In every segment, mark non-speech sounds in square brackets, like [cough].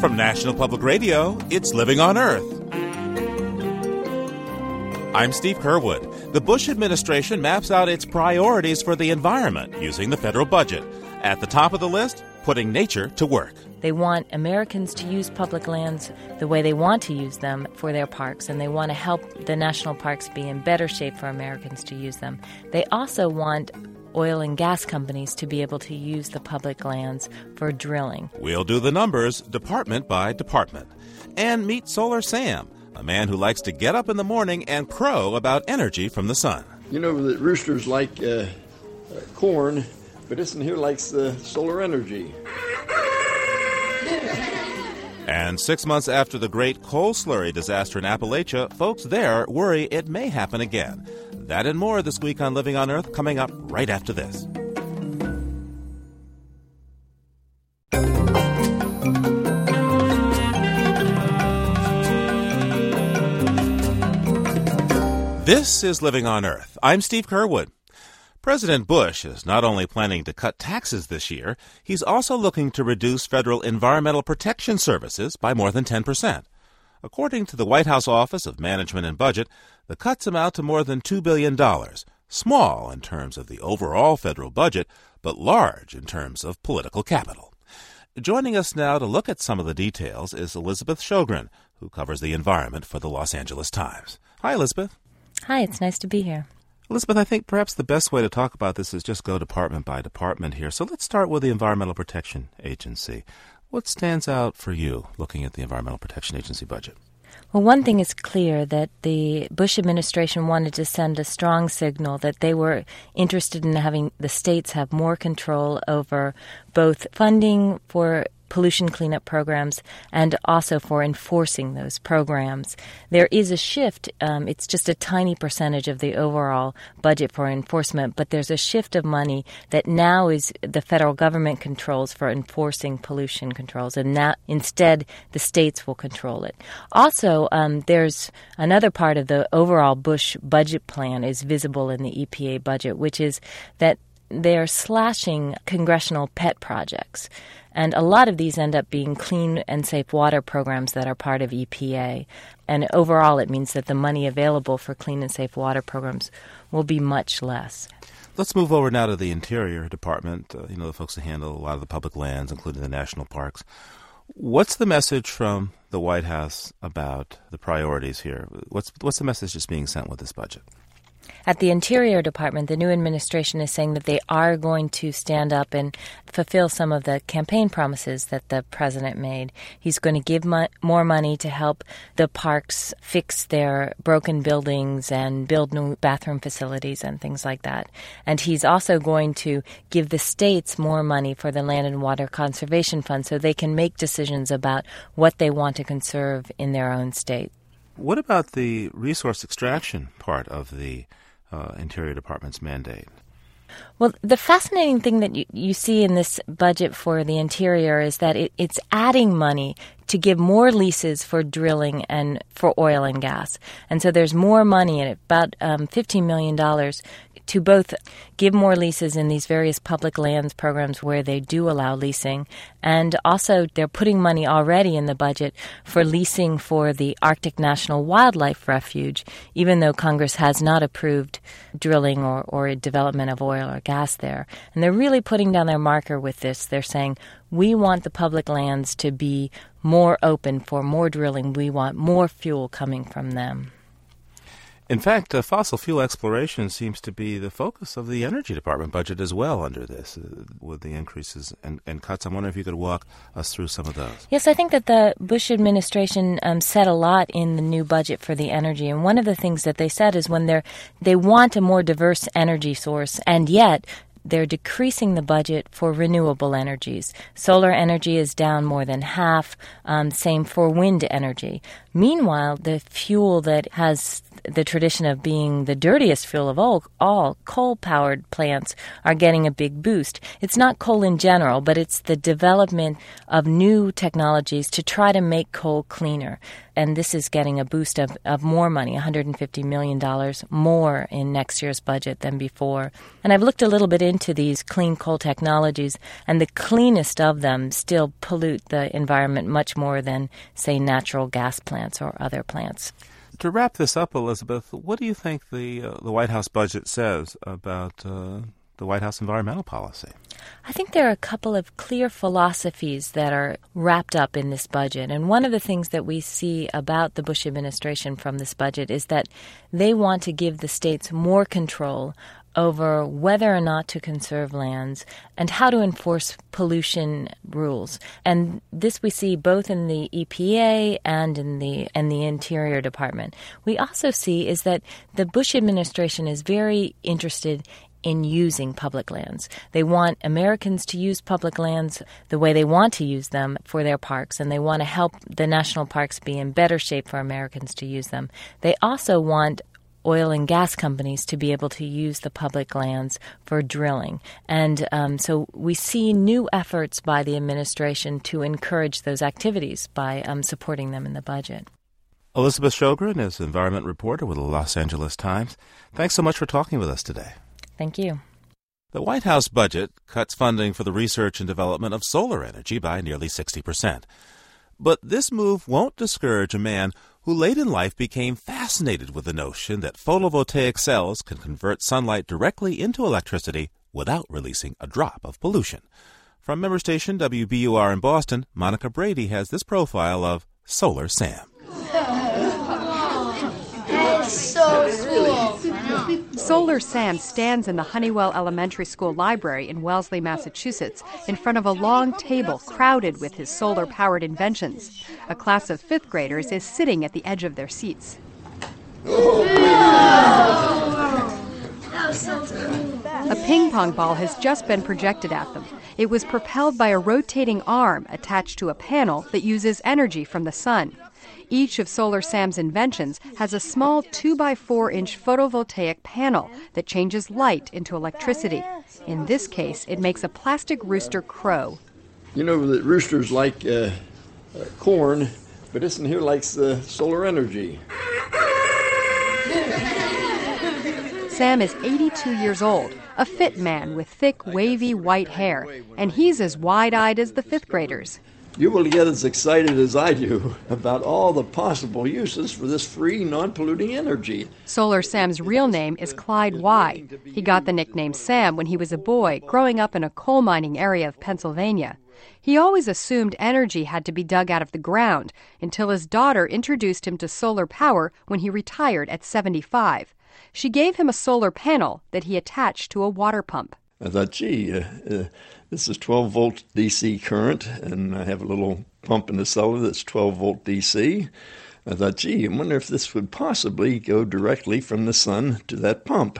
From National Public Radio, it's Living on Earth. I'm Steve Curwood. The Bush administration maps out its priorities for the environment using the federal budget. At the top of the list, putting nature to work. They want Americans to use public lands the way they want to use them for their parks, and they want to help the national parks be in better shape for Americans to use them. They also want oil and gas companies to be able to use the public lands for drilling. We'll do the numbers department by department. And meet Solar Sam, a man who likes to get up in the morning and crow about energy from the sun. You know that roosters like uh, uh, corn, but this one here likes the solar energy. And six months after the great coal slurry disaster in Appalachia, folks there worry it may happen again. That and more this week on Living on Earth coming up right after this. This is Living on Earth. I'm Steve Curwood. President Bush is not only planning to cut taxes this year, he's also looking to reduce federal environmental protection services by more than 10%. According to the White House Office of Management and Budget, the cuts amount to more than $2 billion, small in terms of the overall federal budget, but large in terms of political capital. Joining us now to look at some of the details is Elizabeth Shogren, who covers the environment for the Los Angeles Times. Hi, Elizabeth. Hi, it's nice to be here. Elizabeth, I think perhaps the best way to talk about this is just go department by department here. So let's start with the Environmental Protection Agency. What stands out for you looking at the Environmental Protection Agency budget? Well, one thing is clear that the Bush administration wanted to send a strong signal that they were interested in having the states have more control over both funding for pollution cleanup programs and also for enforcing those programs. There is a shift. Um, it's just a tiny percentage of the overall budget for enforcement, but there's a shift of money that now is the federal government controls for enforcing pollution controls, and now instead the states will control it. Also, um, there's another part of the overall Bush budget plan is visible in the EPA budget, which is that they're slashing congressional pet projects. And a lot of these end up being clean and safe water programs that are part of EPA. And overall, it means that the money available for clean and safe water programs will be much less. Let's move over now to the Interior Department, uh, you know, the folks who handle a lot of the public lands, including the national parks. What's the message from the White House about the priorities here? What's, what's the message that's being sent with this budget? At the Interior Department, the new administration is saying that they are going to stand up and fulfill some of the campaign promises that the president made. He's going to give mo- more money to help the parks fix their broken buildings and build new bathroom facilities and things like that. And he's also going to give the states more money for the Land and Water Conservation Fund so they can make decisions about what they want to conserve in their own state. What about the resource extraction part of the uh, Interior Department's mandate? Well, the fascinating thing that you, you see in this budget for the interior is that it, it's adding money to give more leases for drilling and for oil and gas. And so there's more money in it, about um, $15 million to both give more leases in these various public lands programs where they do allow leasing, and also they're putting money already in the budget for leasing for the Arctic National Wildlife Refuge, even though Congress has not approved drilling or, or development of oil or gas there. And they're really putting down their marker with this. They're saying, we want the public lands to be more open for more drilling. We want more fuel coming from them. In fact, uh, fossil fuel exploration seems to be the focus of the Energy Department budget as well under this, uh, with the increases and, and, cuts. I'm wondering if you could walk us through some of those. Yes, I think that the Bush administration um, said a lot in the new budget for the energy. And one of the things that they said is when they're, they want a more diverse energy source, and yet they're decreasing the budget for renewable energies. Solar energy is down more than half, um, same for wind energy. Meanwhile, the fuel that has the tradition of being the dirtiest fuel of all, all coal powered plants are getting a big boost. It's not coal in general, but it's the development of new technologies to try to make coal cleaner. And this is getting a boost of, of more money, $150 million more in next year's budget than before. And I've looked a little bit into these clean coal technologies, and the cleanest of them still pollute the environment much more than, say, natural gas plants or other plants to wrap this up, Elizabeth, what do you think the uh, the White House budget says about uh, the White House environmental policy? I think there are a couple of clear philosophies that are wrapped up in this budget. And one of the things that we see about the Bush administration from this budget is that they want to give the states more control over whether or not to conserve lands and how to enforce pollution rules. And this we see both in the EPA and in the and the Interior Department. We also see is that the Bush administration is very interested in using public lands. They want Americans to use public lands the way they want to use them for their parks, and they want to help the national parks be in better shape for Americans to use them. They also want oil and gas companies to be able to use the public lands for drilling. And um, so we see new efforts by the administration to encourage those activities by um, supporting them in the budget. Elizabeth Shogren is environment reporter with the Los Angeles Times. Thanks so much for talking with us today. Thank you. The White House budget cuts funding for the research and development of solar energy by nearly 60%. But this move won't discourage a man who late in life became fascinated with the notion that photovoltaic cells can convert sunlight directly into electricity without releasing a drop of pollution. From member station WBUR in Boston, Monica Brady has this profile of Solar Sam. That's so cool. Solar Sam stands in the Hunnewell Elementary School library in Wellesley, Massachusetts, in front of a long table crowded with his solar powered inventions. A class of fifth graders is sitting at the edge of their seats. A ping pong ball has just been projected at them. It was propelled by a rotating arm attached to a panel that uses energy from the sun. Each of Solar Sam's inventions has a small 2 by 4 inch photovoltaic panel that changes light into electricity. In this case, it makes a plastic rooster crow. You know that roosters like uh, uh, corn, but this one here likes the solar energy. Sam is 82 years old, a fit man with thick, wavy white hair, and he's as wide eyed as the fifth graders you will get as excited as I do [laughs] about all the possible uses for this free, non polluting energy. Solar Sam's real name is Clyde Y. He got the nickname Sam when he was a boy growing up in a coal mining area of Pennsylvania. He always assumed energy had to be dug out of the ground until his daughter introduced him to solar power when he retired at 75. She gave him a solar panel that he attached to a water pump. I thought, gee, uh, uh, this is 12 volt DC current, and I have a little pump in the cellar that's 12 volt DC. I thought, gee, I wonder if this would possibly go directly from the sun to that pump.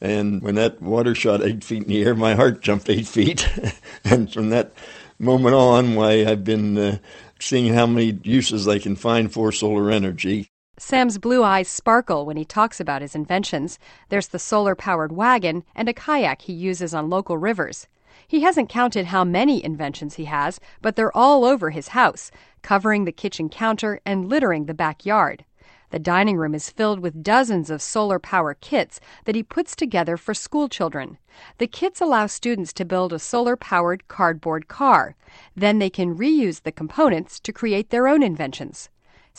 And when that water shot eight feet in the air, my heart jumped eight feet. [laughs] and from that moment on, why I've been uh, seeing how many uses I can find for solar energy. Sam's blue eyes sparkle when he talks about his inventions. There's the solar powered wagon and a kayak he uses on local rivers. He hasn't counted how many inventions he has, but they're all over his house, covering the kitchen counter and littering the backyard. The dining room is filled with dozens of solar power kits that he puts together for school children. The kits allow students to build a solar powered cardboard car. Then they can reuse the components to create their own inventions.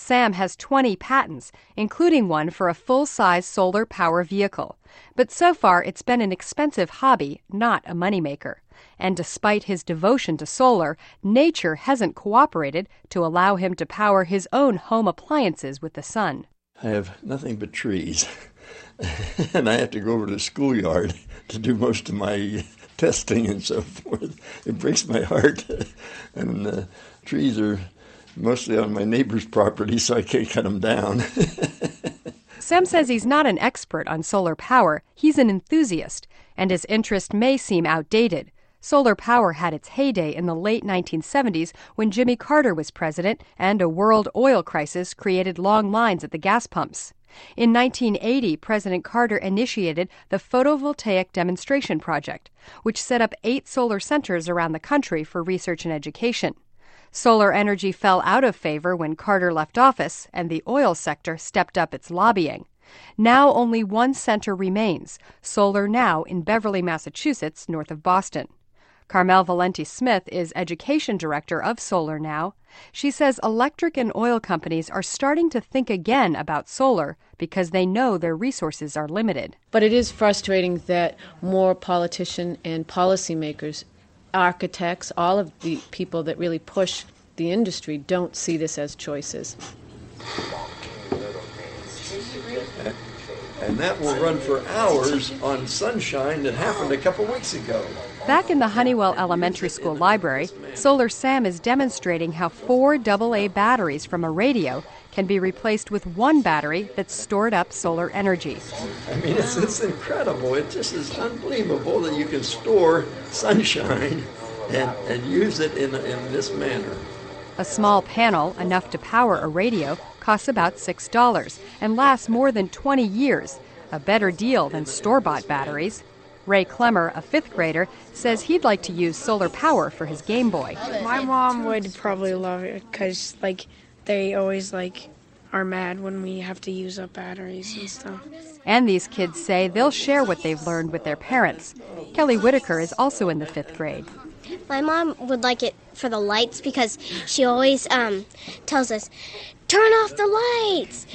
Sam has 20 patents, including one for a full size solar power vehicle. But so far, it's been an expensive hobby, not a moneymaker. And despite his devotion to solar, nature hasn't cooperated to allow him to power his own home appliances with the sun. I have nothing but trees. [laughs] and I have to go over to the schoolyard to do most of my testing and so forth. It breaks my heart. [laughs] and the trees are mostly on my neighbor's property, so I can't cut them down. [laughs] Sam says he's not an expert on solar power, he's an enthusiast, and his interest may seem outdated. Solar power had its heyday in the late 1970s when Jimmy Carter was president and a world oil crisis created long lines at the gas pumps. In 1980, President Carter initiated the Photovoltaic Demonstration Project, which set up eight solar centers around the country for research and education. Solar energy fell out of favor when Carter left office and the oil sector stepped up its lobbying. Now only one center remains, Solar Now in Beverly, Massachusetts, north of Boston. Carmel Valenti Smith is education director of Solar Now. She says electric and oil companies are starting to think again about solar because they know their resources are limited. But it is frustrating that more politicians and policymakers, architects, all of the people that really push the industry don't see this as choices. And that will run for hours on sunshine that happened a couple weeks ago. Back in the Hunnewell Elementary School library, Solar Sam is demonstrating how four AA batteries from a radio can be replaced with one battery that's stored up solar energy. I mean, it's, it's incredible. It just is unbelievable that you can store sunshine and, and use it in, in this manner. A small panel, enough to power a radio, costs about $6 and lasts more than 20 years, a better deal than store bought batteries. Ray Clemmer, a fifth grader, says he'd like to use solar power for his Game Boy. My mom would probably love it because, like, they always like are mad when we have to use up batteries and stuff. And these kids say they'll share what they've learned with their parents. Kelly Whitaker is also in the fifth grade. My mom would like it for the lights because she always um, tells us, turn off the lights!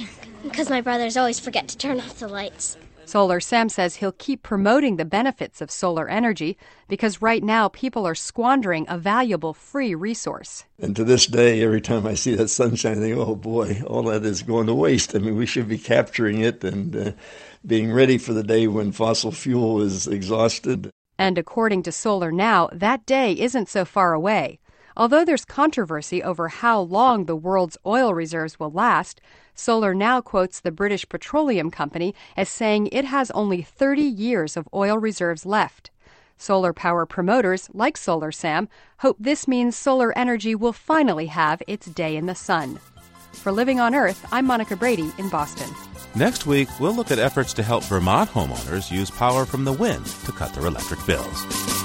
Because my brothers always forget to turn off the lights. Solar Sam says he'll keep promoting the benefits of solar energy because right now people are squandering a valuable free resource. And to this day, every time I see that sunshine, I think, oh boy, all that is going to waste. I mean, we should be capturing it and uh, being ready for the day when fossil fuel is exhausted. And according to Solar Now, that day isn't so far away. Although there's controversy over how long the world's oil reserves will last, Solar Now quotes the British Petroleum Company as saying it has only 30 years of oil reserves left. Solar power promoters, like Solar Sam, hope this means solar energy will finally have its day in the sun. For Living on Earth, I'm Monica Brady in Boston. Next week, we'll look at efforts to help Vermont homeowners use power from the wind to cut their electric bills.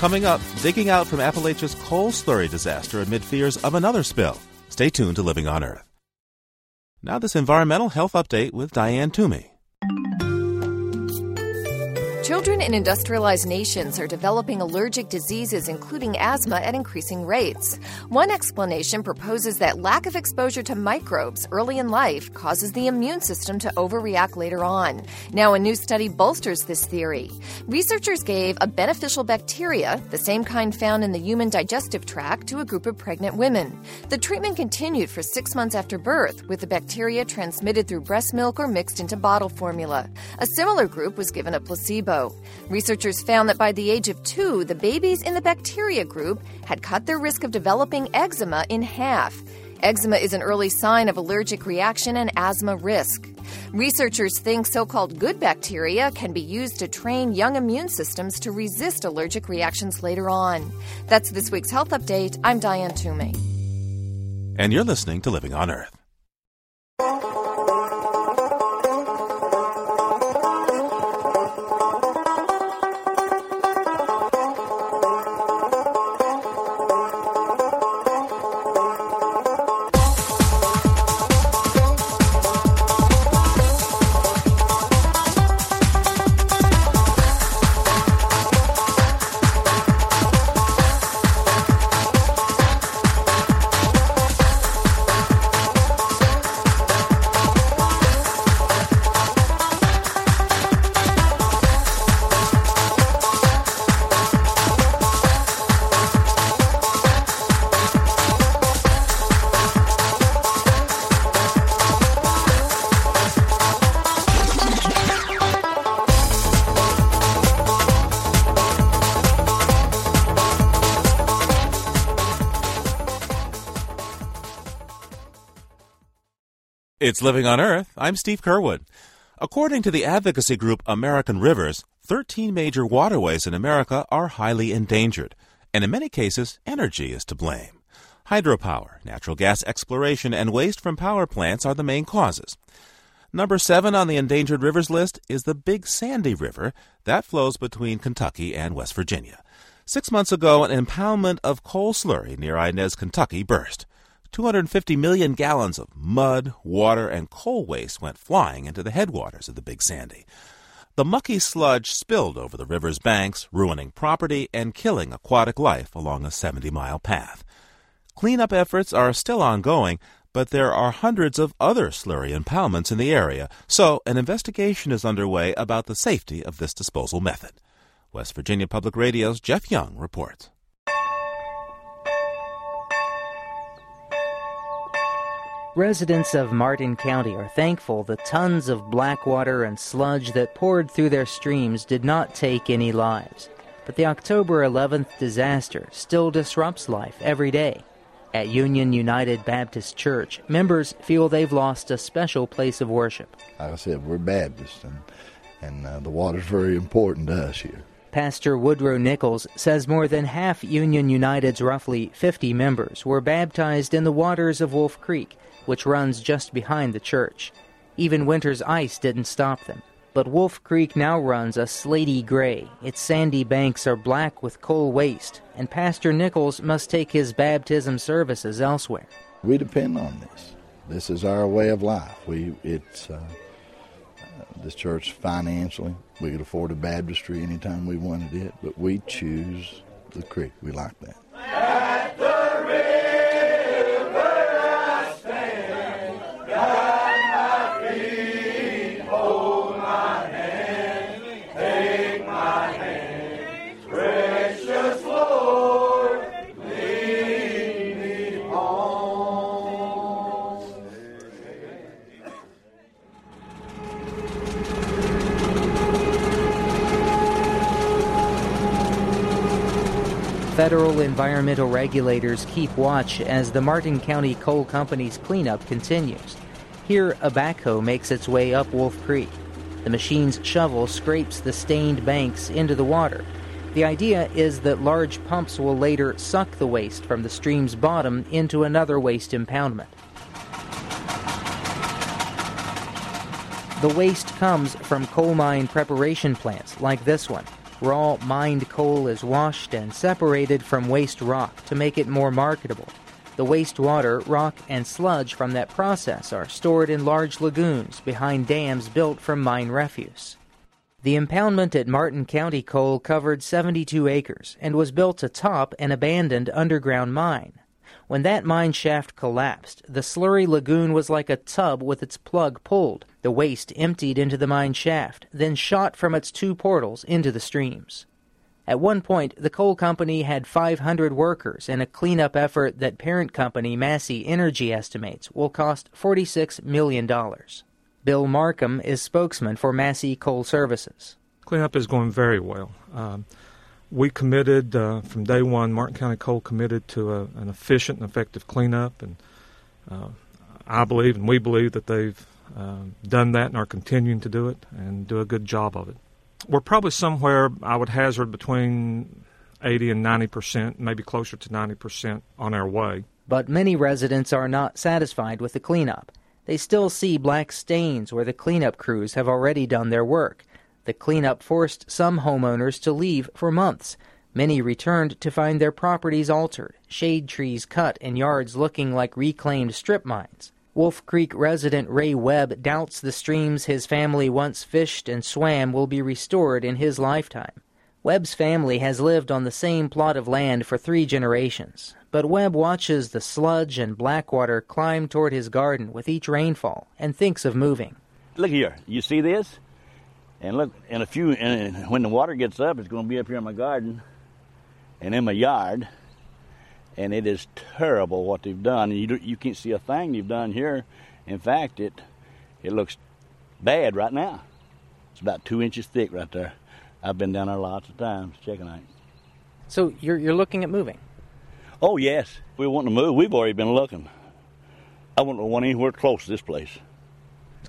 Coming up, digging out from Appalachia's coal slurry disaster amid fears of another spill. Stay tuned to Living on Earth. Now, this environmental health update with Diane Toomey. Children in industrialized nations are developing allergic diseases, including asthma, at increasing rates. One explanation proposes that lack of exposure to microbes early in life causes the immune system to overreact later on. Now, a new study bolsters this theory. Researchers gave a beneficial bacteria, the same kind found in the human digestive tract, to a group of pregnant women. The treatment continued for six months after birth, with the bacteria transmitted through breast milk or mixed into bottle formula. A similar group was given a placebo. Researchers found that by the age of two, the babies in the bacteria group had cut their risk of developing eczema in half. Eczema is an early sign of allergic reaction and asthma risk. Researchers think so called good bacteria can be used to train young immune systems to resist allergic reactions later on. That's this week's Health Update. I'm Diane Toomey. And you're listening to Living on Earth. It's Living on Earth. I'm Steve Curwood. According to the advocacy group American Rivers, 13 major waterways in America are highly endangered, and in many cases, energy is to blame. Hydropower, natural gas exploration, and waste from power plants are the main causes. Number seven on the endangered rivers list is the Big Sandy River that flows between Kentucky and West Virginia. Six months ago, an impoundment of coal slurry near Inez, Kentucky burst. 250 million gallons of mud, water, and coal waste went flying into the headwaters of the Big Sandy. The mucky sludge spilled over the river's banks, ruining property and killing aquatic life along a 70 mile path. Cleanup efforts are still ongoing, but there are hundreds of other slurry impoundments in the area, so an investigation is underway about the safety of this disposal method. West Virginia Public Radio's Jeff Young reports. Residents of Martin County are thankful the tons of black water and sludge that poured through their streams did not take any lives. But the October 11th disaster still disrupts life every day. At Union United Baptist Church, members feel they've lost a special place of worship. Like I said, we're Baptists, and, and uh, the water's very important to us here. Pastor Woodrow Nichols says more than half Union United's roughly 50 members were baptized in the waters of Wolf Creek which runs just behind the church. Even winter's ice didn't stop them. But Wolf Creek now runs a slaty gray. Its sandy banks are black with coal waste, and Pastor Nichols must take his baptism services elsewhere. We depend on this. This is our way of life. We it's uh, this church financially. We could afford a baptistry anytime we wanted it, but we choose the creek. We like that. Federal environmental regulators keep watch as the Martin County Coal Company's cleanup continues. Here, a backhoe makes its way up Wolf Creek. The machine's shovel scrapes the stained banks into the water. The idea is that large pumps will later suck the waste from the stream's bottom into another waste impoundment. The waste comes from coal mine preparation plants like this one. Raw mined coal is washed and separated from waste rock to make it more marketable. The wastewater, rock, and sludge from that process are stored in large lagoons behind dams built from mine refuse. The impoundment at Martin County Coal covered 72 acres and was built atop an abandoned underground mine. When that mine shaft collapsed, the slurry lagoon was like a tub with its plug pulled. The waste emptied into the mine shaft, then shot from its two portals into the streams. At one point, the coal company had 500 workers in a cleanup effort that parent company Massey Energy estimates will cost $46 million. Bill Markham is spokesman for Massey Coal Services. Cleanup is going very well. Um, we committed uh, from day one. Martin County Coal committed to a, an efficient and effective cleanup, and uh, I believe and we believe that they've uh, done that and are continuing to do it and do a good job of it. We're probably somewhere I would hazard between 80 and 90 percent, maybe closer to 90 percent on our way. But many residents are not satisfied with the cleanup. They still see black stains where the cleanup crews have already done their work. The cleanup forced some homeowners to leave for months. Many returned to find their properties altered, shade trees cut, and yards looking like reclaimed strip mines. Wolf Creek resident Ray Webb doubts the streams his family once fished and swam will be restored in his lifetime. Webb's family has lived on the same plot of land for three generations, but Webb watches the sludge and black water climb toward his garden with each rainfall and thinks of moving. Look here, you see this? And look, in a few, and when the water gets up, it's going to be up here in my garden and in my yard. And it is terrible what they've done. You you can't see a thing they've done here. In fact, it it looks bad right now. It's about two inches thick right there. I've been down there lots of times checking it. So you're you're looking at moving? Oh yes, we want to move. We've already been looking. I wouldn't want anywhere close to this place.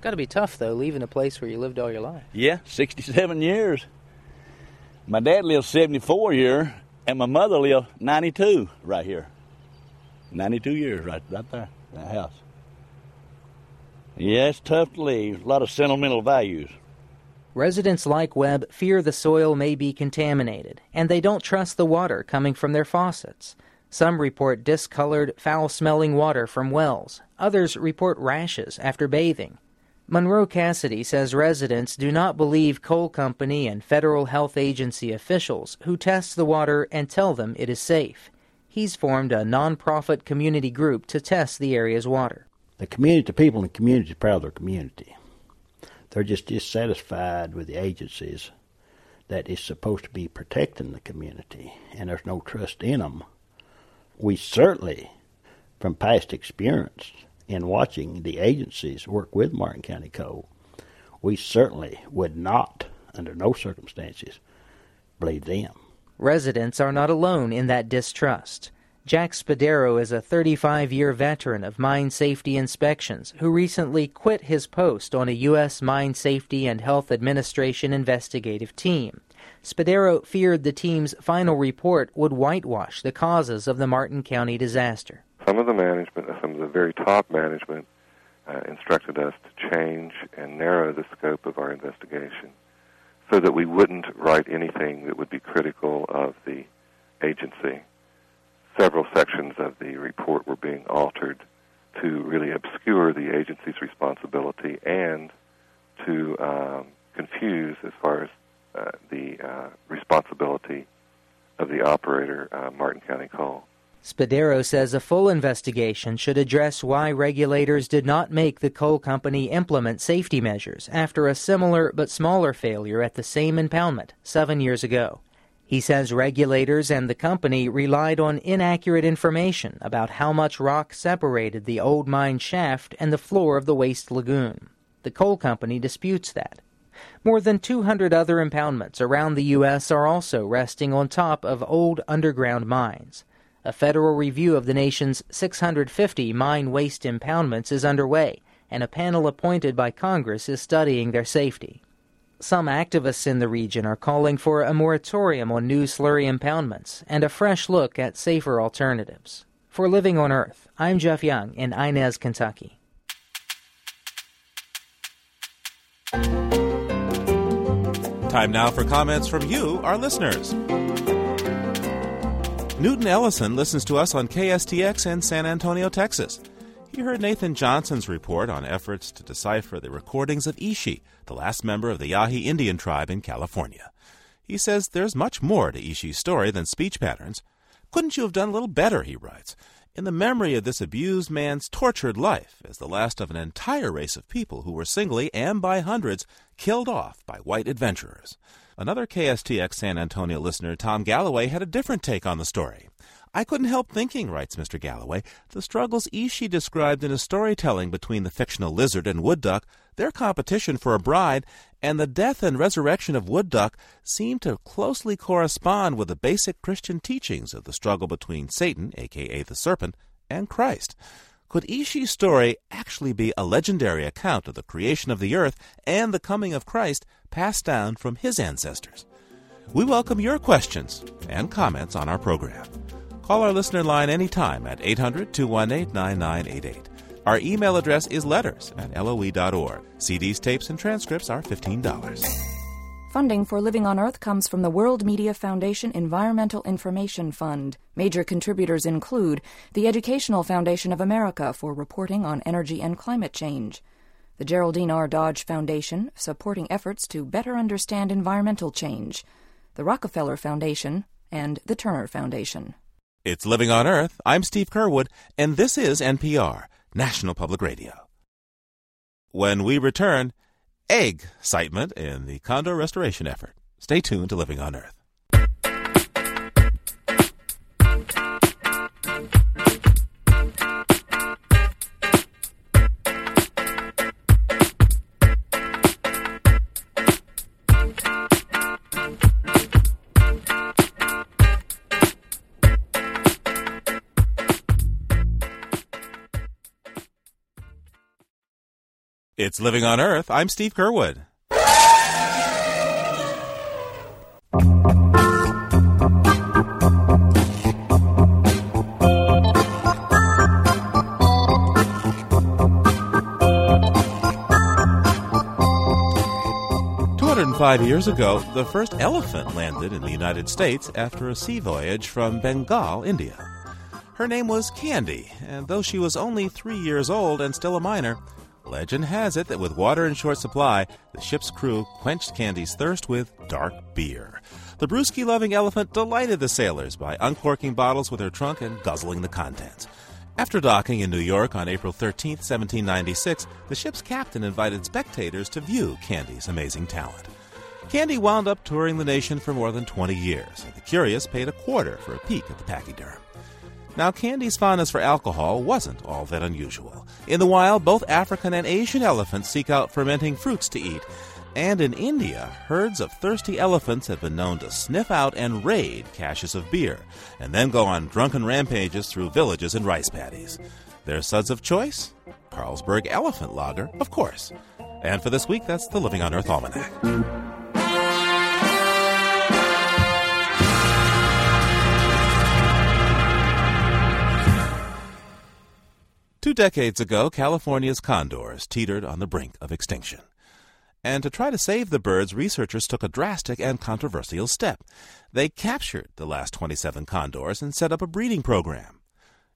Got to be tough, though, leaving a place where you lived all your life. Yeah, 67 years. My dad lived 74 here, and my mother lived 92 right here. 92 years right, right there, in that house. Yeah, it's tough to leave. A lot of sentimental values. Residents like Webb fear the soil may be contaminated, and they don't trust the water coming from their faucets. Some report discolored, foul smelling water from wells. Others report rashes after bathing. Monroe Cassidy says residents do not believe coal company and federal health agency officials who test the water and tell them it is safe. He's formed a nonprofit community group to test the area's water. The community, the people in the community are proud of their community. They're just dissatisfied with the agencies that is supposed to be protecting the community, and there's no trust in them. We certainly, from past experience in watching the agencies work with Martin County Coal, we certainly would not, under no circumstances, believe them. Residents are not alone in that distrust. Jack Spadaro is a 35 year veteran of mine safety inspections who recently quit his post on a U.S. Mine Safety and Health Administration investigative team. Spadaro feared the team's final report would whitewash the causes of the Martin County disaster. Some of the management, some of the very top management, uh, instructed us to change and narrow the scope of our investigation so that we wouldn't write anything that would be critical of the agency several sections of the report were being altered to really obscure the agency's responsibility and to um, confuse as far as uh, the uh, responsibility of the operator, uh, Martin County Coal. Spadaro says a full investigation should address why regulators did not make the coal company implement safety measures after a similar but smaller failure at the same impoundment seven years ago. He says regulators and the company relied on inaccurate information about how much rock separated the old mine shaft and the floor of the waste lagoon. The coal company disputes that. More than 200 other impoundments around the U.S. are also resting on top of old underground mines. A federal review of the nation's 650 mine waste impoundments is underway, and a panel appointed by Congress is studying their safety. Some activists in the region are calling for a moratorium on new slurry impoundments and a fresh look at safer alternatives. For Living on Earth, I'm Jeff Young in Inez, Kentucky. Time now for comments from you, our listeners. Newton Ellison listens to us on KSTX in San Antonio, Texas. He heard Nathan Johnson's report on efforts to decipher the recordings of Ishi, the last member of the Yahi Indian tribe in California. He says there's much more to Ishi's story than speech patterns. Couldn't you have done a little better, he writes, in the memory of this abused man's tortured life as the last of an entire race of people who were singly and by hundreds killed off by white adventurers. Another KSTX San Antonio listener, Tom Galloway, had a different take on the story. I couldn't help thinking, writes Mr. Galloway, the struggles Ishi described in his storytelling between the fictional lizard and wood duck, their competition for a bride, and the death and resurrection of wood duck seem to closely correspond with the basic Christian teachings of the struggle between Satan, aka the serpent, and Christ. Could Ishi's story actually be a legendary account of the creation of the earth and the coming of Christ passed down from his ancestors? We welcome your questions and comments on our program. Call our listener line anytime at 800 218 9988. Our email address is letters at loe.org. CDs, tapes, and transcripts are $15. Funding for Living on Earth comes from the World Media Foundation Environmental Information Fund. Major contributors include the Educational Foundation of America for reporting on energy and climate change, the Geraldine R. Dodge Foundation, supporting efforts to better understand environmental change, the Rockefeller Foundation, and the Turner Foundation. It's Living on Earth. I'm Steve Curwood, and this is NPR, National Public Radio. When we return, egg excitement in the Condor restoration effort. Stay tuned to Living on Earth. It's Living on Earth. I'm Steve Curwood. 105 years ago, the first elephant landed in the United States after a sea voyage from Bengal, India. Her name was Candy, and though she was only three years old and still a minor, legend has it that with water in short supply, the ship's crew quenched Candy's thirst with dark beer. The brewski loving elephant delighted the sailors by uncorking bottles with her trunk and guzzling the contents. After docking in New York on April 13, 1796, the ship's captain invited spectators to view Candy's amazing talent. Candy wound up touring the nation for more than 20 years, and the curious paid a quarter for a peek at the pachyderm. Now, Candy's fondness for alcohol wasn't all that unusual. In the wild, both African and Asian elephants seek out fermenting fruits to eat. And in India, herds of thirsty elephants have been known to sniff out and raid caches of beer, and then go on drunken rampages through villages and rice paddies. Their suds of choice? Carlsberg Elephant Lager, of course. And for this week, that's the Living on Earth Almanac. Two decades ago, California's condors teetered on the brink of extinction. And to try to save the birds, researchers took a drastic and controversial step. They captured the last 27 condors and set up a breeding program.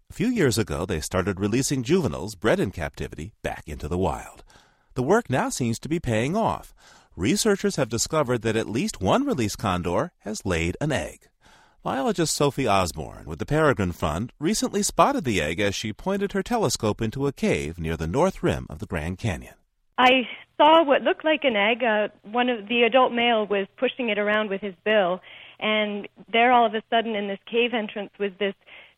A few years ago, they started releasing juveniles bred in captivity back into the wild. The work now seems to be paying off. Researchers have discovered that at least one released condor has laid an egg. Biologist Sophie Osborne with the Peregrine Fund recently spotted the egg as she pointed her telescope into a cave near the north rim of the Grand Canyon. I saw what looked like an egg. Uh, one of the adult male was pushing it around with his bill, and there all of a sudden in this cave entrance was this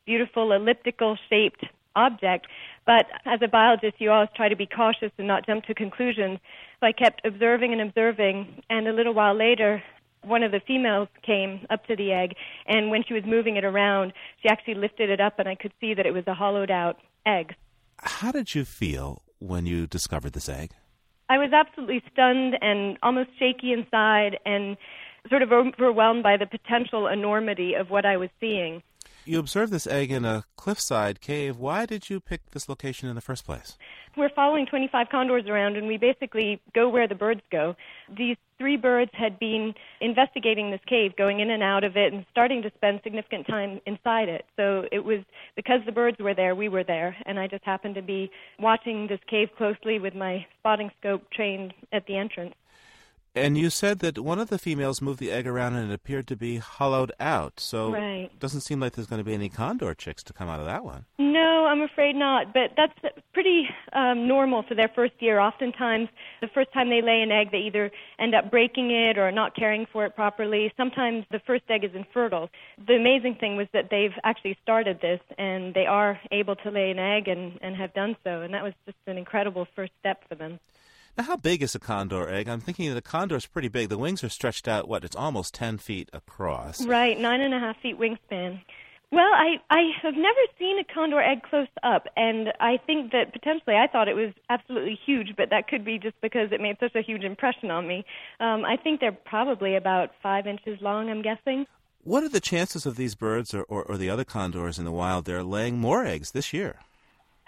beautiful elliptical shaped object. But as a biologist, you always try to be cautious and not jump to conclusions. So I kept observing and observing, and a little while later, one of the females came up to the egg, and when she was moving it around, she actually lifted it up, and I could see that it was a hollowed out egg. How did you feel when you discovered this egg? I was absolutely stunned and almost shaky inside, and sort of overwhelmed by the potential enormity of what I was seeing. You observed this egg in a cliffside cave. Why did you pick this location in the first place? We're following 25 condors around, and we basically go where the birds go. These three birds had been investigating this cave, going in and out of it, and starting to spend significant time inside it. So it was because the birds were there, we were there, and I just happened to be watching this cave closely with my spotting scope trained at the entrance. And you said that one of the females moved the egg around and it appeared to be hollowed out. So right. it doesn't seem like there's going to be any condor chicks to come out of that one. No, I'm afraid not. But that's pretty um, normal for their first year. Oftentimes, the first time they lay an egg, they either end up breaking it or not caring for it properly. Sometimes the first egg is infertile. The amazing thing was that they've actually started this and they are able to lay an egg and, and have done so. And that was just an incredible first step for them. How big is a condor egg? I'm thinking the condor is pretty big. The wings are stretched out, what, it's almost 10 feet across. Right, nine and a half feet wingspan. Well, I, I have never seen a condor egg close up, and I think that potentially I thought it was absolutely huge, but that could be just because it made such a huge impression on me. Um, I think they're probably about five inches long, I'm guessing. What are the chances of these birds or, or, or the other condors in the wild there laying more eggs this year?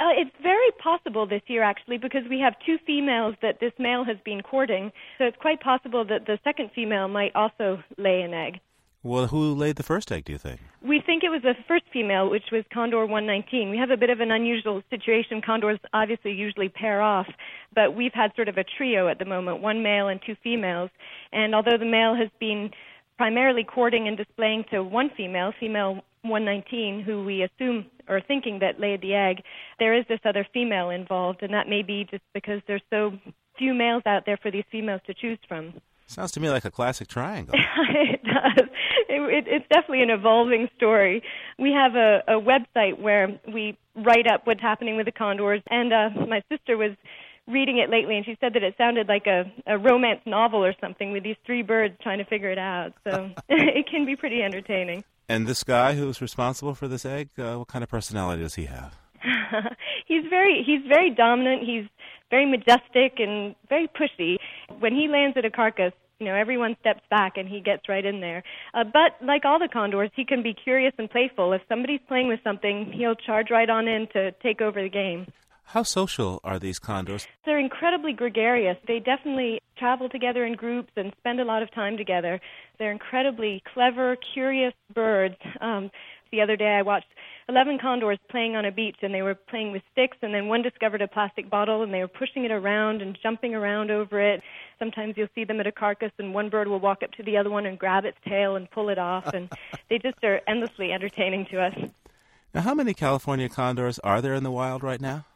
Uh, it's very possible this year, actually, because we have two females that this male has been courting. So it's quite possible that the second female might also lay an egg. Well, who laid the first egg, do you think? We think it was the first female, which was Condor 119. We have a bit of an unusual situation. Condors obviously usually pair off, but we've had sort of a trio at the moment one male and two females. And although the male has been primarily courting and displaying to one female, female 119, who we assume or thinking that laid the egg, there is this other female involved, and that may be just because there's so few males out there for these females to choose from. Sounds to me like a classic triangle. [laughs] it does. It, it, it's definitely an evolving story. We have a, a website where we write up what's happening with the condors, and uh, my sister was reading it lately, and she said that it sounded like a, a romance novel or something with these three birds trying to figure it out. So [laughs] it can be pretty entertaining. And this guy who's responsible for this egg, uh, what kind of personality does he have? [laughs] he's very he's very dominant. He's very majestic and very pushy. When he lands at a carcass, you know, everyone steps back and he gets right in there. Uh, but like all the condors, he can be curious and playful. If somebody's playing with something, he'll charge right on in to take over the game. How social are these condors? They're incredibly gregarious. They definitely travel together in groups and spend a lot of time together. They're incredibly clever, curious birds. Um, the other day I watched 11 condors playing on a beach and they were playing with sticks and then one discovered a plastic bottle and they were pushing it around and jumping around over it. Sometimes you'll see them at a carcass and one bird will walk up to the other one and grab its tail and pull it off and [laughs] they just are endlessly entertaining to us. Now, how many California condors are there in the wild right now?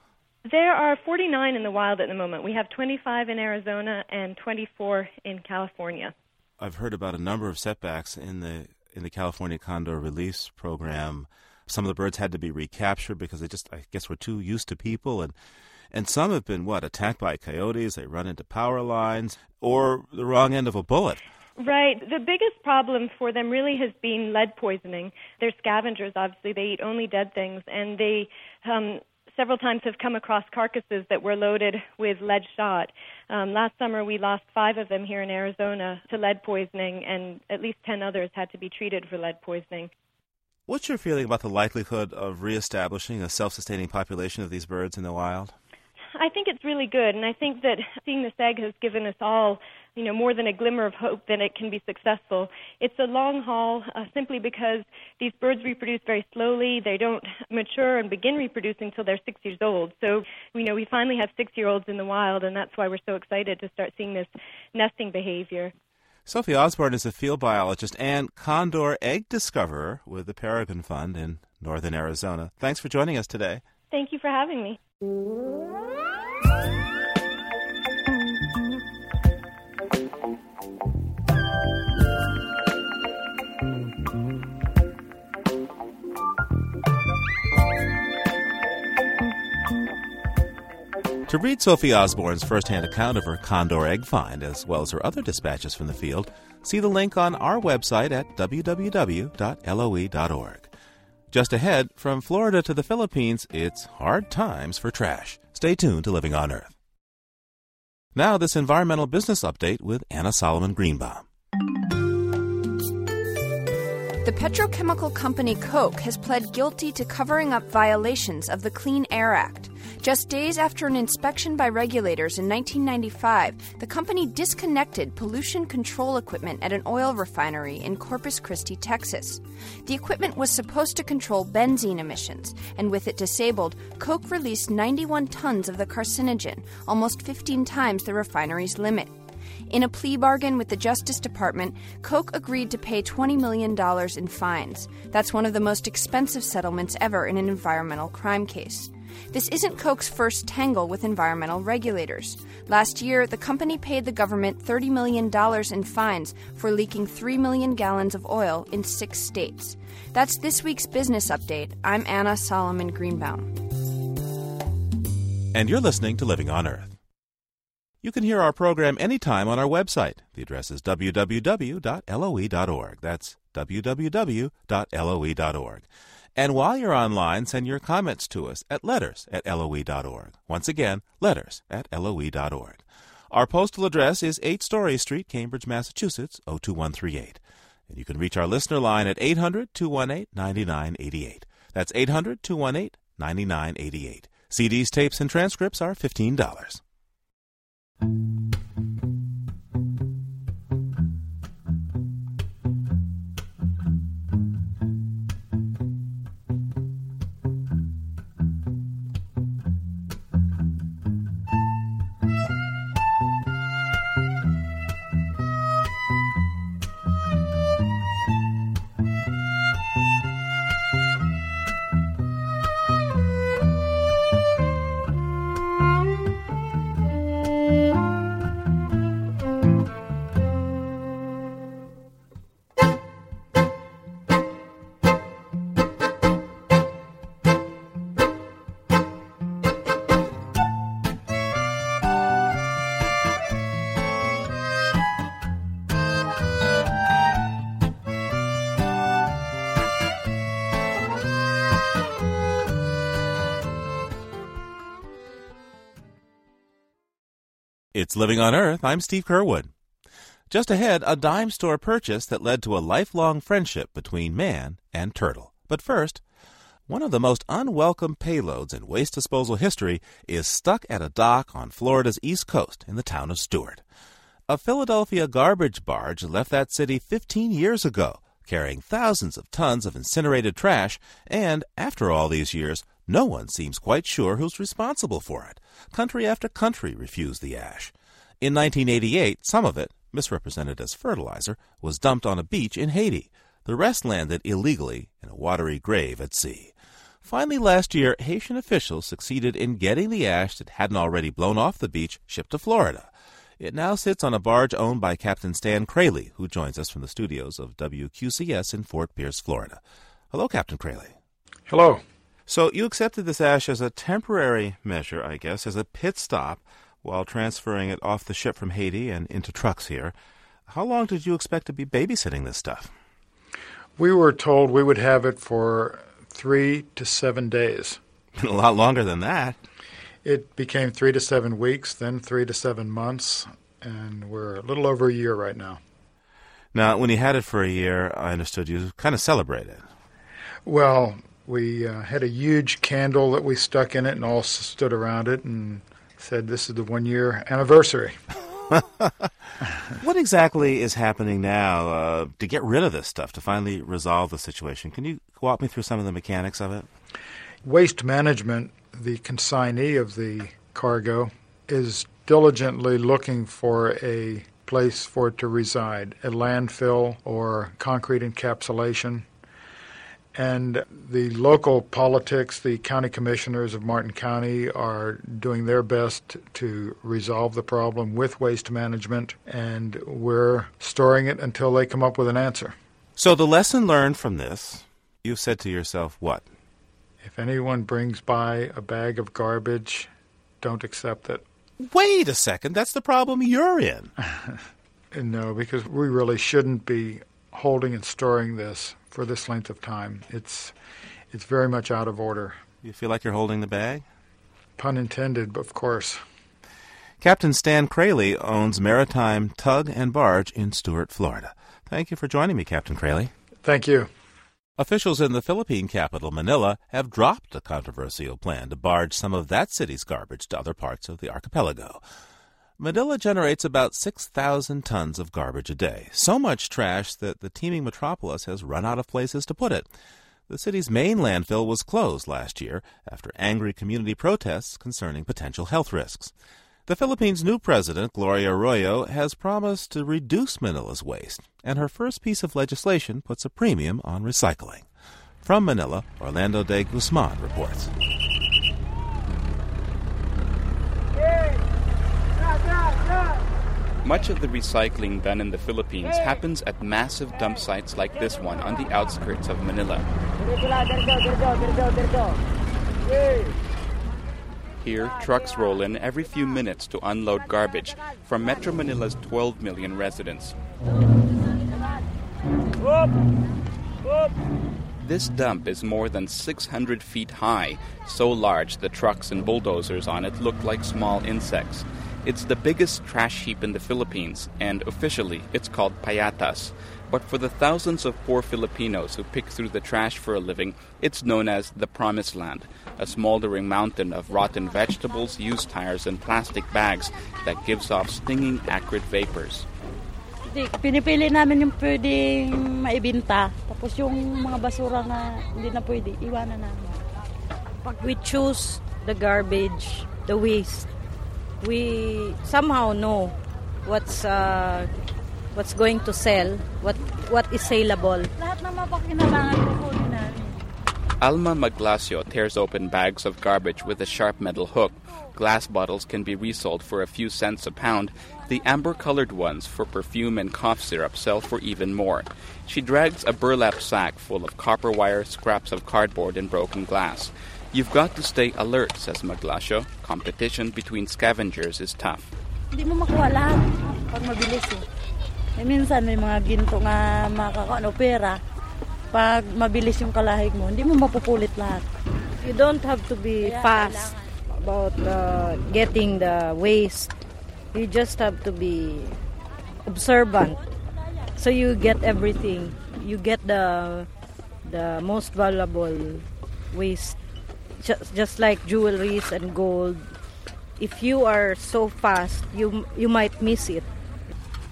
There are 49 in the wild at the moment. We have 25 in Arizona and 24 in California. I've heard about a number of setbacks in the in the California Condor Release Program. Some of the birds had to be recaptured because they just, I guess, were too used to people, and and some have been what attacked by coyotes. They run into power lines or the wrong end of a bullet. Right. The biggest problem for them really has been lead poisoning. They're scavengers, obviously. They eat only dead things, and they um, several times have come across carcasses that were loaded with lead shot. Um, last summer, we lost five of them here in Arizona to lead poisoning, and at least 10 others had to be treated for lead poisoning. What's your feeling about the likelihood of reestablishing a self sustaining population of these birds in the wild? I think it's really good, and I think that seeing this egg has given us all, you know, more than a glimmer of hope that it can be successful. It's a long haul, uh, simply because these birds reproduce very slowly. They don't mature and begin reproducing until they're six years old. So, you know, we finally have six-year-olds in the wild, and that's why we're so excited to start seeing this nesting behavior. Sophie Osborne is a field biologist and condor egg discoverer with the Peregrine Fund in northern Arizona. Thanks for joining us today. Thank you for having me. To read Sophie Osborne's first-hand account of her condor egg find, as well as her other dispatches from the field, see the link on our website at www.loe.org. Just ahead, from Florida to the Philippines, it's hard times for trash. Stay tuned to Living on Earth. Now, this environmental business update with Anna Solomon Greenbaum. The petrochemical company Koch has pled guilty to covering up violations of the Clean Air Act. Just days after an inspection by regulators in 1995, the company disconnected pollution control equipment at an oil refinery in Corpus Christi, Texas. The equipment was supposed to control benzene emissions, and with it disabled, Koch released 91 tons of the carcinogen, almost 15 times the refinery's limit. In a plea bargain with the Justice Department, Koch agreed to pay $20 million in fines. That's one of the most expensive settlements ever in an environmental crime case. This isn't Koch's first tangle with environmental regulators. Last year, the company paid the government $30 million in fines for leaking 3 million gallons of oil in six states. That's this week's business update. I'm Anna Solomon Greenbaum. And you're listening to Living on Earth. You can hear our program anytime on our website. The address is www.loe.org. That's www.loe.org. And while you're online, send your comments to us at letters at loe.org. Once again, letters at loe.org. Our postal address is 8 Story Street, Cambridge, Massachusetts, 02138. And you can reach our listener line at 800 218 9988. That's 800 218 9988. CDs, tapes, and transcripts are $15. It's Living on Earth. I'm Steve Curwood. Just ahead, a dime store purchase that led to a lifelong friendship between man and turtle. But first, one of the most unwelcome payloads in waste disposal history is stuck at a dock on Florida's east coast in the town of Stuart. A Philadelphia garbage barge left that city 15 years ago, carrying thousands of tons of incinerated trash, and after all these years, no one seems quite sure who's responsible for it. Country after country refused the ash. In 1988, some of it, misrepresented as fertilizer, was dumped on a beach in Haiti. The rest landed illegally in a watery grave at sea. Finally, last year, Haitian officials succeeded in getting the ash that hadn't already blown off the beach shipped to Florida. It now sits on a barge owned by Captain Stan Crayley, who joins us from the studios of WQCS in Fort Pierce, Florida. Hello, Captain Crayley. Hello. So you accepted this ash as a temporary measure, I guess, as a pit stop while transferring it off the ship from Haiti and into trucks here. How long did you expect to be babysitting this stuff? We were told we would have it for three to seven days. [laughs] a lot longer than that. It became three to seven weeks, then three to seven months, and we're a little over a year right now. Now, when you had it for a year, I understood you kind of celebrated. Well, we uh, had a huge candle that we stuck in it and all stood around it and said, This is the one year anniversary. [laughs] what exactly is happening now uh, to get rid of this stuff, to finally resolve the situation? Can you walk me through some of the mechanics of it? Waste management, the consignee of the cargo, is diligently looking for a place for it to reside a landfill or concrete encapsulation and the local politics, the county commissioners of Martin County are doing their best to resolve the problem with waste management, and we're storing it until they come up with an answer. So, the lesson learned from this, you've said to yourself, what? If anyone brings by a bag of garbage, don't accept it. Wait a second, that's the problem you're in. [laughs] no, because we really shouldn't be holding and storing this for this length of time. It's it's very much out of order. You feel like you're holding the bag? Pun intended, of course. Captain Stan Crayley owns Maritime Tug and Barge in Stuart, Florida. Thank you for joining me, Captain Crayley. Thank you. Officials in the Philippine capital, Manila, have dropped a controversial plan to barge some of that city's garbage to other parts of the archipelago. Manila generates about 6,000 tons of garbage a day, so much trash that the teeming metropolis has run out of places to put it. The city's main landfill was closed last year after angry community protests concerning potential health risks. The Philippines' new president, Gloria Arroyo, has promised to reduce Manila's waste, and her first piece of legislation puts a premium on recycling. From Manila, Orlando de Guzman reports. Much of the recycling done in the Philippines happens at massive dump sites like this one on the outskirts of Manila. Here, trucks roll in every few minutes to unload garbage from Metro Manila's 12 million residents. This dump is more than 600 feet high, so large the trucks and bulldozers on it look like small insects. It's the biggest trash heap in the Philippines, and officially it's called payatas. But for the thousands of poor Filipinos who pick through the trash for a living, it's known as the Promised Land, a smoldering mountain of rotten vegetables, used tires, and plastic bags that gives off stinging, acrid vapors. Pinipili namin yung pwedeng maibinta. Tapos yung mga basura na hindi na pwede, iwanan namin. Pag we choose the garbage, the waste, we somehow know what's uh, what's going to sell, what what is saleable. Lahat ng mapakinabangan kukunin namin. Alma Maglasio tears open bags of garbage with a sharp metal hook. Glass bottles can be resold for a few cents a pound. The amber colored ones for perfume and cough syrup sell for even more. She drags a burlap sack full of copper wire, scraps of cardboard, and broken glass. You've got to stay alert, says Maglasio. Competition between scavengers is tough. Hindi mo makuha lahat pag mabilis eh. eh minsan may mga ginto nga makakaano pera. Pag mabilis yung kalahig mo, hindi mo mapupulit lahat. You don't have to be fast about uh, getting the waste You just have to be observant. So you get everything. You get the the most valuable waste just, just like jewelries and gold. If you are so fast, you you might miss it.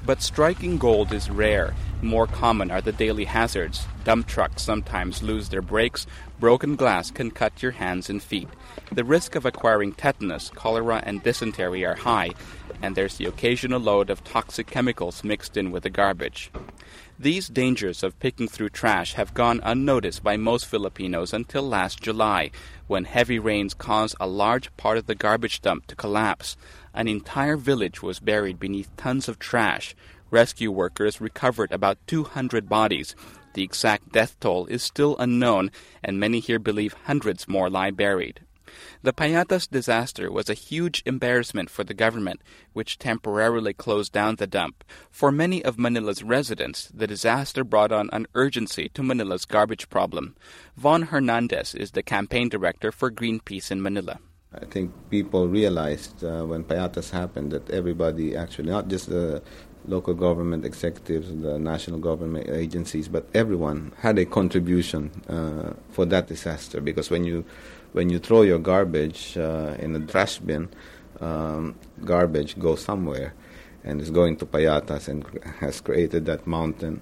But striking gold is rare. More common are the daily hazards. Dump trucks sometimes lose their brakes. Broken glass can cut your hands and feet. The risk of acquiring tetanus, cholera, and dysentery are high, and there's the occasional load of toxic chemicals mixed in with the garbage. These dangers of picking through trash have gone unnoticed by most Filipinos until last July, when heavy rains caused a large part of the garbage dump to collapse. An entire village was buried beneath tons of trash. Rescue workers recovered about 200 bodies. The exact death toll is still unknown, and many here believe hundreds more lie buried. The Payatas disaster was a huge embarrassment for the government, which temporarily closed down the dump. For many of Manila's residents, the disaster brought on an urgency to Manila's garbage problem. Von Hernandez is the campaign director for Greenpeace in Manila. I think people realized uh, when Payatas happened that everybody actually, not just the local government executives, the national government agencies, but everyone had a contribution uh, for that disaster because when you when you throw your garbage uh, in a trash bin, um, garbage goes somewhere and is going to Payatas and has created that mountain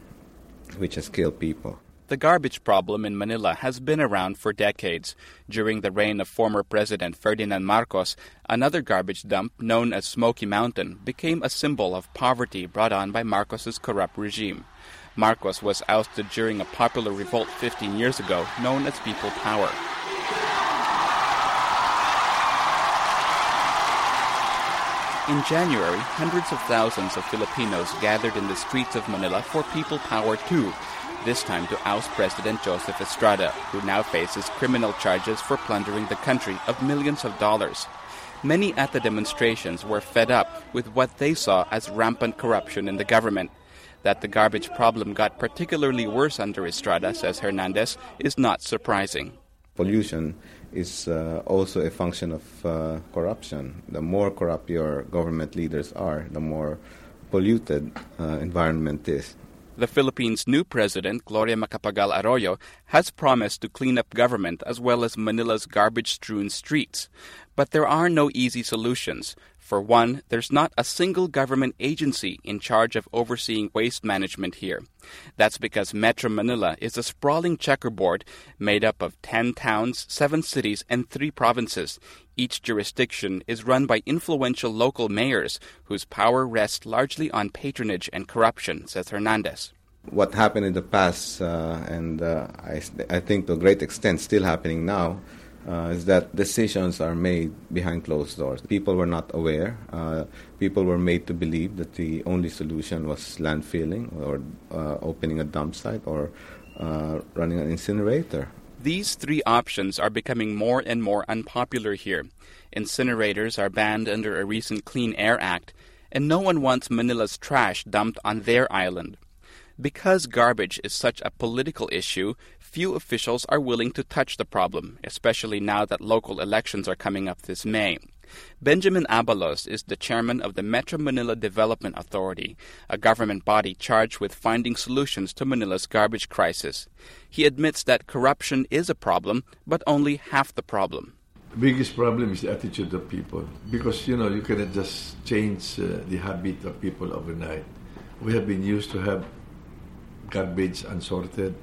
which has killed people. The garbage problem in Manila has been around for decades. During the reign of former President Ferdinand Marcos, another garbage dump known as Smoky Mountain became a symbol of poverty brought on by Marcos's corrupt regime. Marcos was ousted during a popular revolt 15 years ago known as People Power. In January, hundreds of thousands of Filipinos gathered in the streets of Manila for People Power 2, this time to oust President Joseph Estrada, who now faces criminal charges for plundering the country of millions of dollars. Many at the demonstrations were fed up with what they saw as rampant corruption in the government. That the garbage problem got particularly worse under Estrada, says Hernandez, is not surprising. Pollution is uh, also a function of uh, corruption. The more corrupt your government leaders are, the more polluted uh, environment is. The Philippines' new president, Gloria Macapagal Arroyo, has promised to clean up government as well as Manila's garbage strewn streets. But there are no easy solutions. For one, there's not a single government agency in charge of overseeing waste management here. That's because Metro Manila is a sprawling checkerboard made up of 10 towns, 7 cities, and 3 provinces. Each jurisdiction is run by influential local mayors whose power rests largely on patronage and corruption, says Hernandez. What happened in the past, uh, and uh, I, I think to a great extent still happening now, uh, is that decisions are made behind closed doors. People were not aware. Uh, people were made to believe that the only solution was landfilling or uh, opening a dump site or uh, running an incinerator. These three options are becoming more and more unpopular here. Incinerators are banned under a recent Clean Air Act, and no one wants Manila's trash dumped on their island. Because garbage is such a political issue, few officials are willing to touch the problem, especially now that local elections are coming up this May. Benjamin Abalos is the chairman of the Metro Manila Development Authority, a government body charged with finding solutions to Manila's garbage crisis. He admits that corruption is a problem, but only half the problem. The biggest problem is the attitude of people because you know you cannot just change uh, the habit of people overnight. We have been used to have garbage unsorted,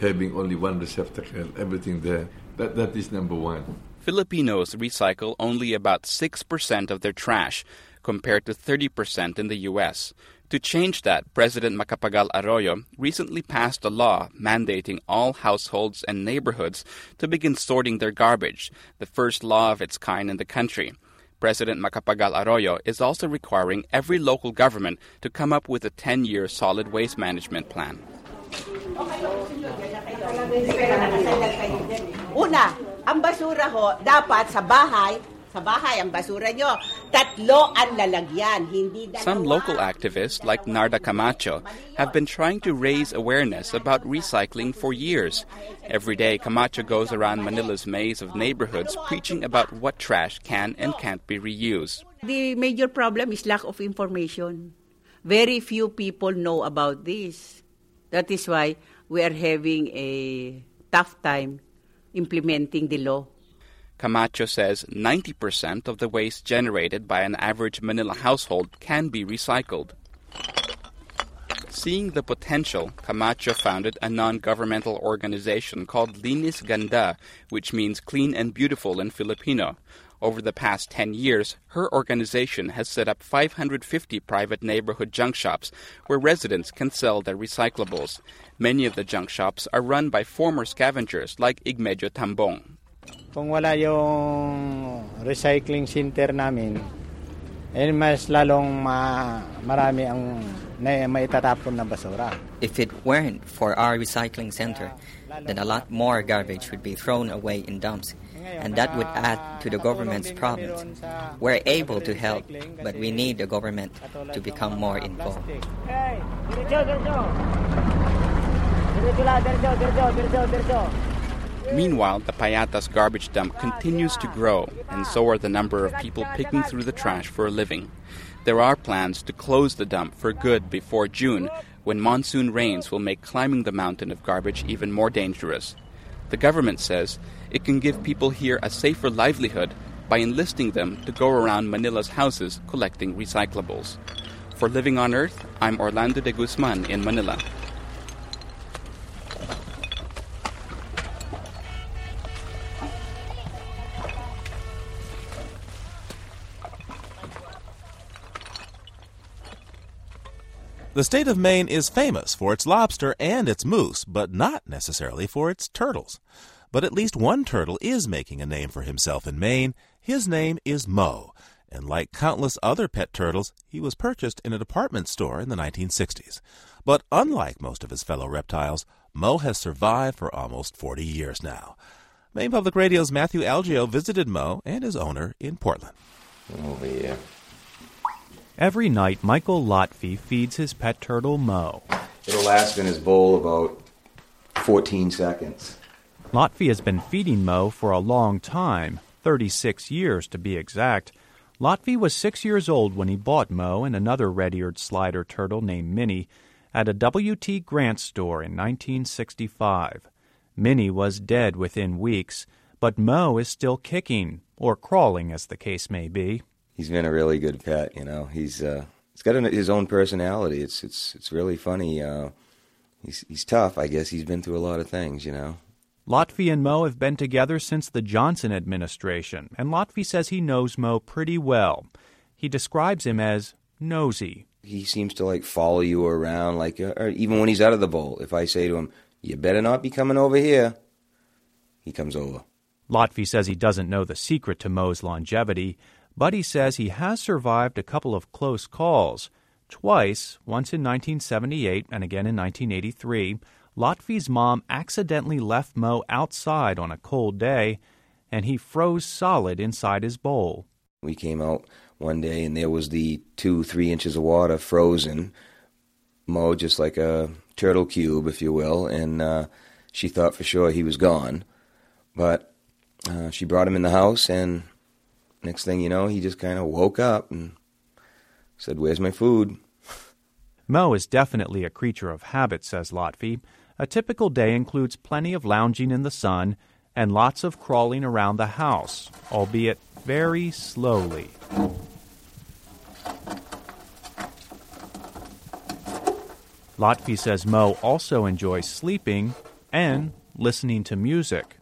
having only one receptacle, everything there. That, that is number one. Filipinos recycle only about 6% of their trash, compared to 30% in the U.S. To change that, President Macapagal Arroyo recently passed a law mandating all households and neighborhoods to begin sorting their garbage, the first law of its kind in the country. President Macapagal Arroyo is also requiring every local government to come up with a 10 year solid waste management plan. Una, ang basura ho dapat sa bahay, Sa bahay, ang basura nyo, tatlo ang lalagyan, hindi dalawa. Some local activists, like Narda Camacho, have been trying to raise awareness about recycling for years. Every day, Camacho goes around Manila's maze of neighborhoods preaching about what trash can and can't be reused. The major problem is lack of information. Very few people know about this. That is why we are having a tough time implementing the law. Camacho says 90% of the waste generated by an average Manila household can be recycled. Seeing the potential, Camacho founded a non governmental organization called Linis Ganda, which means clean and beautiful in Filipino. Over the past 10 years, her organization has set up 550 private neighborhood junk shops where residents can sell their recyclables. Many of the junk shops are run by former scavengers like Igmedio Tambong. Kung wala yung recycling center namin, eh mas lalong ma marami ang na maitatapon na basura. If it weren't for our recycling center, then a lot more garbage would be thrown away in dumps, and that would add to the government's problems. We're able to help, but we need the government to become more involved. Meanwhile, the Payatas garbage dump continues to grow, and so are the number of people picking through the trash for a living. There are plans to close the dump for good before June, when monsoon rains will make climbing the mountain of garbage even more dangerous. The government says it can give people here a safer livelihood by enlisting them to go around Manila's houses collecting recyclables. For Living on Earth, I'm Orlando de Guzman in Manila. The state of Maine is famous for its lobster and its moose, but not necessarily for its turtles. But at least one turtle is making a name for himself in Maine. His name is Mo, and like countless other pet turtles, he was purchased in a department store in the 1960s. But unlike most of his fellow reptiles, Mo has survived for almost 40 years now. Maine Public Radio's Matthew Algeo visited Mo and his owner in Portland. Over here. Every night, Michael Lotfi feeds his pet turtle Mo. It'll last in his bowl about 14 seconds. Lotfi has been feeding Mo for a long time 36 years to be exact. Lotfi was six years old when he bought Mo and another red eared slider turtle named Minnie at a W.T. Grant store in 1965. Minnie was dead within weeks, but Mo is still kicking, or crawling as the case may be he's been a really good pet. You know, he's uh, he's got his own personality. It's it's it's really funny. Uh, he's he's tough. I guess he's been through a lot of things. You know. Lotfi and Mo have been together since the Johnson administration, and Lotfi says he knows Mo pretty well. He describes him as nosy. He seems to like follow you around, like uh, even when he's out of the bowl. If I say to him, "You better not be coming over here," he comes over. Lotfi says he doesn't know the secret to Mo's longevity, but he says he has survived a couple of close calls. Twice, once in 1978 and again in 1983, Lotfi's mom accidentally left Mo outside on a cold day, and he froze solid inside his bowl. We came out one day, and there was the two, three inches of water frozen. Mo, just like a turtle cube, if you will, and uh, she thought for sure he was gone. But uh, she brought him in the house, and Next thing you know, he just kind of woke up and said, Where's my food? [laughs] Mo is definitely a creature of habit, says Lotfi. A typical day includes plenty of lounging in the sun and lots of crawling around the house, albeit very slowly. Lotfi says Mo also enjoys sleeping and listening to music.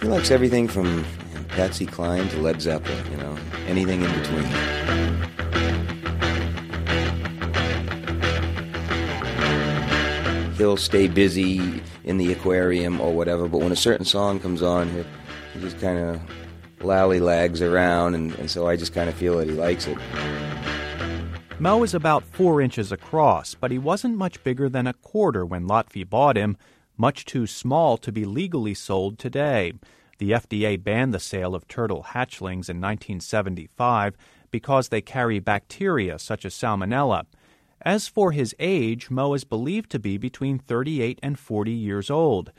He likes everything from Patsy Cline to Led Zeppelin, you know, anything in between. He'll stay busy in the aquarium or whatever, but when a certain song comes on, he, he just kind of lally-lags around, and, and so I just kind of feel that he likes it. Mo is about four inches across, but he wasn't much bigger than a quarter when Lotfi bought him, much too small to be legally sold today. The FDA banned the sale of turtle hatchlings in 1975 because they carry bacteria such as salmonella. As for his age, Mo is believed to be between 38 and 40 years old.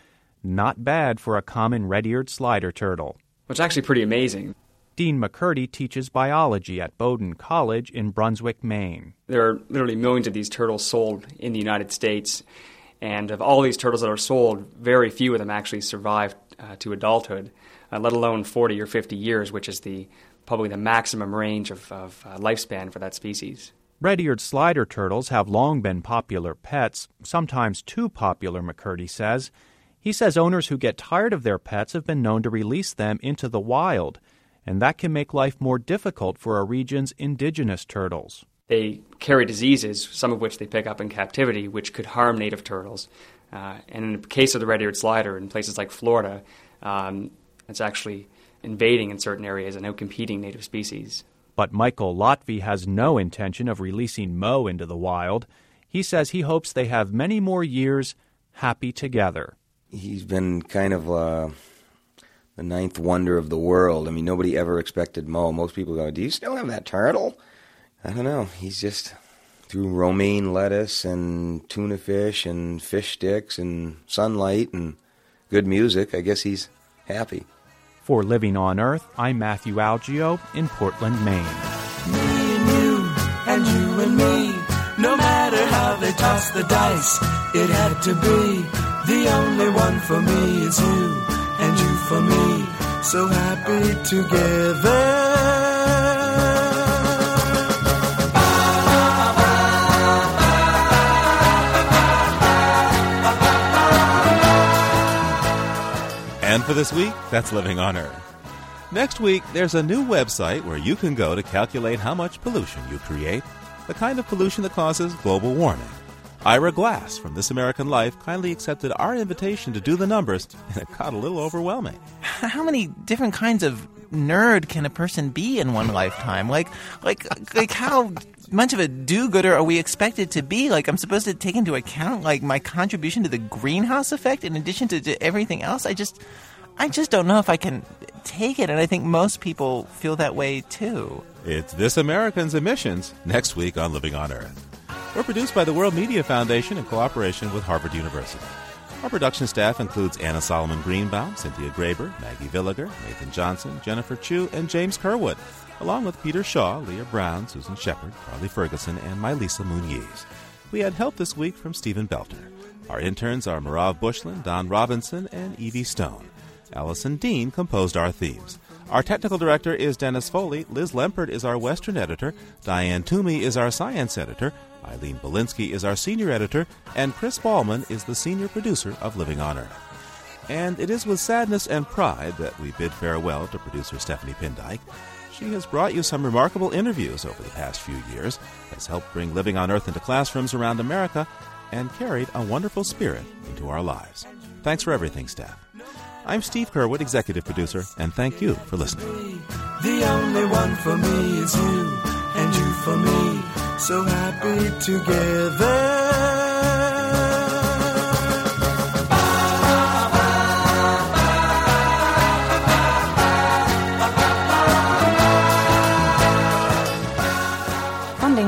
Not bad for a common red eared slider turtle. It's actually pretty amazing. Dean McCurdy teaches biology at Bowdoin College in Brunswick, Maine. There are literally millions of these turtles sold in the United States, and of all these turtles that are sold, very few of them actually survive uh, to adulthood, uh, let alone 40 or 50 years, which is the probably the maximum range of, of uh, lifespan for that species. Red eared slider turtles have long been popular pets, sometimes too popular, McCurdy says. He says owners who get tired of their pets have been known to release them into the wild, and that can make life more difficult for a region's indigenous turtles. They carry diseases, some of which they pick up in captivity, which could harm native turtles. Uh, and in the case of the red eared slider, in places like Florida, um, it's actually invading in certain areas and outcompeting native species. But Michael Lotfi has no intention of releasing Mo into the wild. He says he hopes they have many more years happy together. He's been kind of uh, the ninth wonder of the world. I mean, nobody ever expected Mo. Most people go, Do you still have that turtle? I don't know. He's just through romaine lettuce and tuna fish and fish sticks and sunlight and good music. I guess he's happy. For Living on Earth, I'm Matthew Algeo in Portland, Maine. Me and you, and you and me. No matter how they toss the dice, it had to be. The only one for me is you, and you for me. So happy together. And for this week, that's Living on Earth. Next week, there's a new website where you can go to calculate how much pollution you create, the kind of pollution that causes global warming. Ira Glass from This American Life kindly accepted our invitation to do the numbers, [laughs] and it got a little overwhelming. How many different kinds of nerd can a person be in one lifetime? Like, like, like how much of a do-gooder are we expected to be? Like, I'm supposed to take into account like my contribution to the greenhouse effect in addition to, to everything else. I just, I just don't know if I can take it, and I think most people feel that way too. It's This American's Emissions next week on Living on Earth. We're produced by the World Media Foundation in cooperation with Harvard University. Our production staff includes Anna Solomon Greenbaum, Cynthia Graber, Maggie Villiger, Nathan Johnson, Jennifer Chu, and James Curwood, along with Peter Shaw, Leah Brown, Susan Shepard, Carly Ferguson, and Milisa Muniz. We had help this week from Stephen Belter. Our interns are Marav Bushland, Don Robinson, and Evie Stone. Allison Dean composed our themes. Our technical director is Dennis Foley. Liz Lempert is our Western editor. Diane Toomey is our science editor. Eileen Bolinsky is our senior editor. And Chris Ballman is the senior producer of Living on Earth. And it is with sadness and pride that we bid farewell to producer Stephanie Pindyke. She has brought you some remarkable interviews over the past few years, has helped bring Living on Earth into classrooms around America, and carried a wonderful spirit into our lives. Thanks for everything, Steph. I'm Steve Curwood, executive producer, and thank you for listening. The only one for me is you, and you for me. So happy together.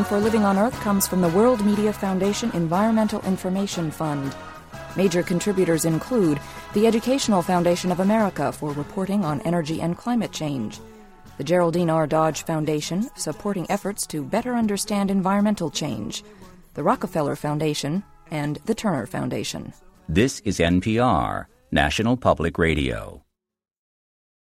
For Living on Earth comes from the World Media Foundation Environmental Information Fund. Major contributors include the Educational Foundation of America for reporting on energy and climate change, the Geraldine R. Dodge Foundation, supporting efforts to better understand environmental change, the Rockefeller Foundation, and the Turner Foundation. This is NPR, National Public Radio.